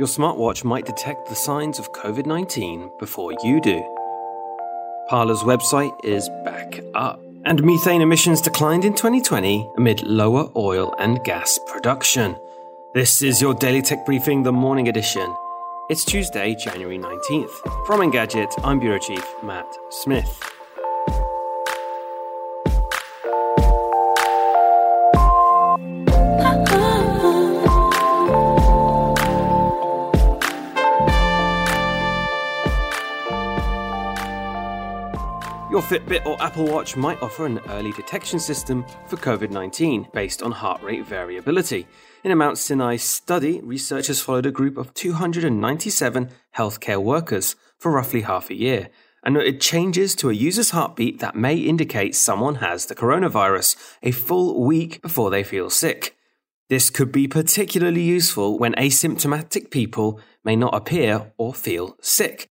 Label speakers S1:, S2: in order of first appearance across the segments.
S1: Your smartwatch might detect the signs of COVID 19 before you do. Parler's website is back up and methane emissions declined in 2020 amid lower oil and gas production. This is your Daily Tech Briefing, the morning edition. It's Tuesday, January 19th. From Engadget, I'm Bureau Chief Matt Smith. Your Fitbit or Apple Watch might offer an early detection system for COVID 19 based on heart rate variability. In a Mount Sinai study, researchers followed a group of 297 healthcare workers for roughly half a year and noted changes to a user's heartbeat that may indicate someone has the coronavirus a full week before they feel sick. This could be particularly useful when asymptomatic people may not appear or feel sick.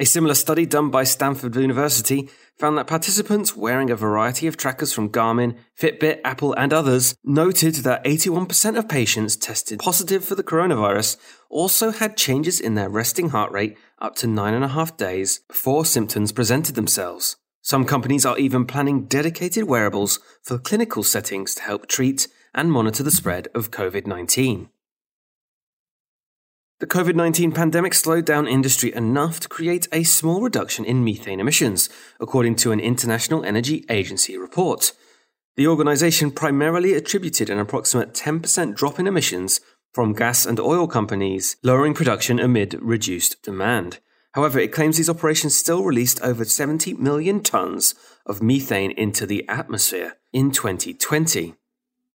S1: A similar study done by Stanford University found that participants wearing a variety of trackers from Garmin, Fitbit, Apple, and others noted that 81% of patients tested positive for the coronavirus also had changes in their resting heart rate up to nine and a half days before symptoms presented themselves. Some companies are even planning dedicated wearables for clinical settings to help treat and monitor the spread of COVID 19. The COVID 19 pandemic slowed down industry enough to create a small reduction in methane emissions, according to an International Energy Agency report. The organization primarily attributed an approximate 10% drop in emissions from gas and oil companies, lowering production amid reduced demand. However, it claims these operations still released over 70 million tons of methane into the atmosphere in 2020.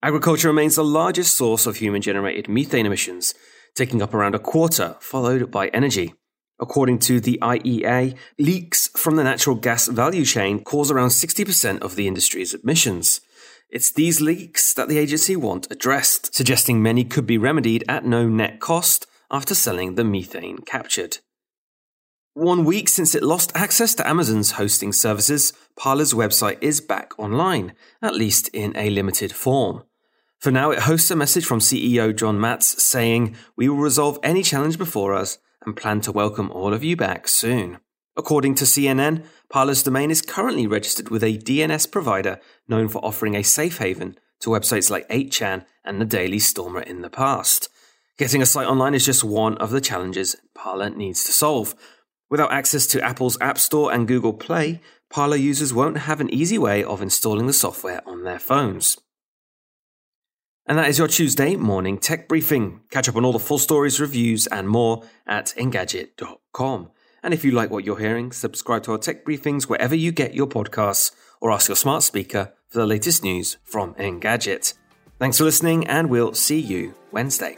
S1: Agriculture remains the largest source of human generated methane emissions, taking up around a quarter, followed by energy. According to the IEA, leaks from the natural gas value chain cause around 60% of the industry's emissions. It's these leaks that the agency want addressed, suggesting many could be remedied at no net cost after selling the methane captured. One week since it lost access to Amazon's hosting services, Parler's website is back online, at least in a limited form. For now, it hosts a message from CEO John Matze saying, We will resolve any challenge before us and plan to welcome all of you back soon. According to CNN, Parler's domain is currently registered with a DNS provider known for offering a safe haven to websites like 8chan and the Daily Stormer in the past. Getting a site online is just one of the challenges Parler needs to solve. Without access to Apple's App Store and Google Play, Parler users won't have an easy way of installing the software on their phones. And that is your Tuesday morning tech briefing. Catch up on all the full stories, reviews, and more at Engadget.com. And if you like what you're hearing, subscribe to our tech briefings wherever you get your podcasts or ask your smart speaker for the latest news from Engadget. Thanks for listening, and we'll see you Wednesday.